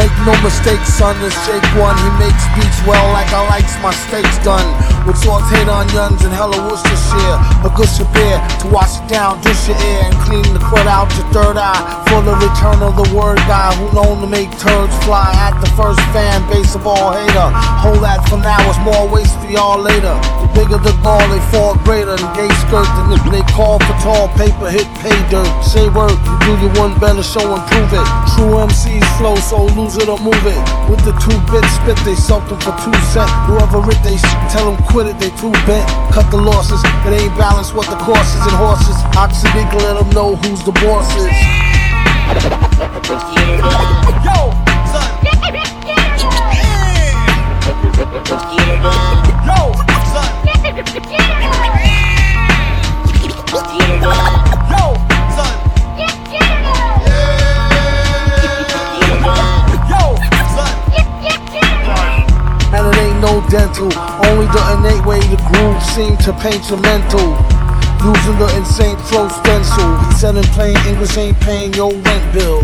Make no mistake, son, this Jake One. He makes beats well like I likes my steaks done. With sauteed onions and hella Worcestershire. A good beer to wash it down, dish your ear, and clean the crud out your third eye. For the return of the word guy who known to make turds fly at the first fan base of all hater. Hold that for now, it's more waste for y'all later. The bigger the gall, they fall greater than gay skirt. And if they call for tall paper, hit pay dirt. Say word, you do your one better, show and prove it. True MCs so lose it or move it. With the two bit spit, they sold them for two cent. Whoever it, they tell them quit it, they too bent. Cut the losses, it ain't balanced what the course is and horses. Oxygen let them know who's the boss is. Ain't no dental, only the innate way the groove seemed to paint your mental. Using the insane flow stencil. He said in plain English ain't paying your rent bill.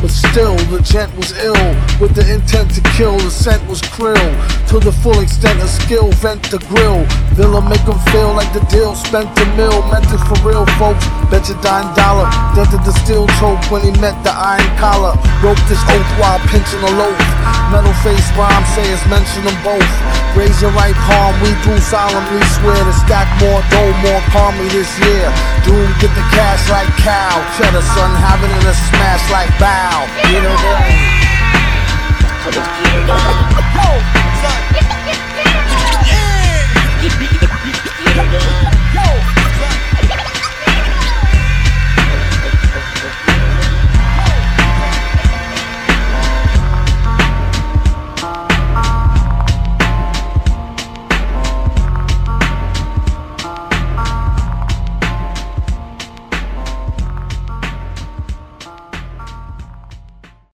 But still, the gent was ill with the intent to kill. The scent was krill to the full extent of skill. Vent the grill. Villa make him feel like the deal spent the mill. Meant it for real, folks. Bet your dime dollar. Dented the steel choke when he met the iron collar. Broke this oath while pinching a loaf. Metal face rhyme sayers mention them both. Raise your right palm, we do solemnly swear to stack more dough more calmly this year. Doom get the cash like cow. Cheddar son having it a smash like bow. Get it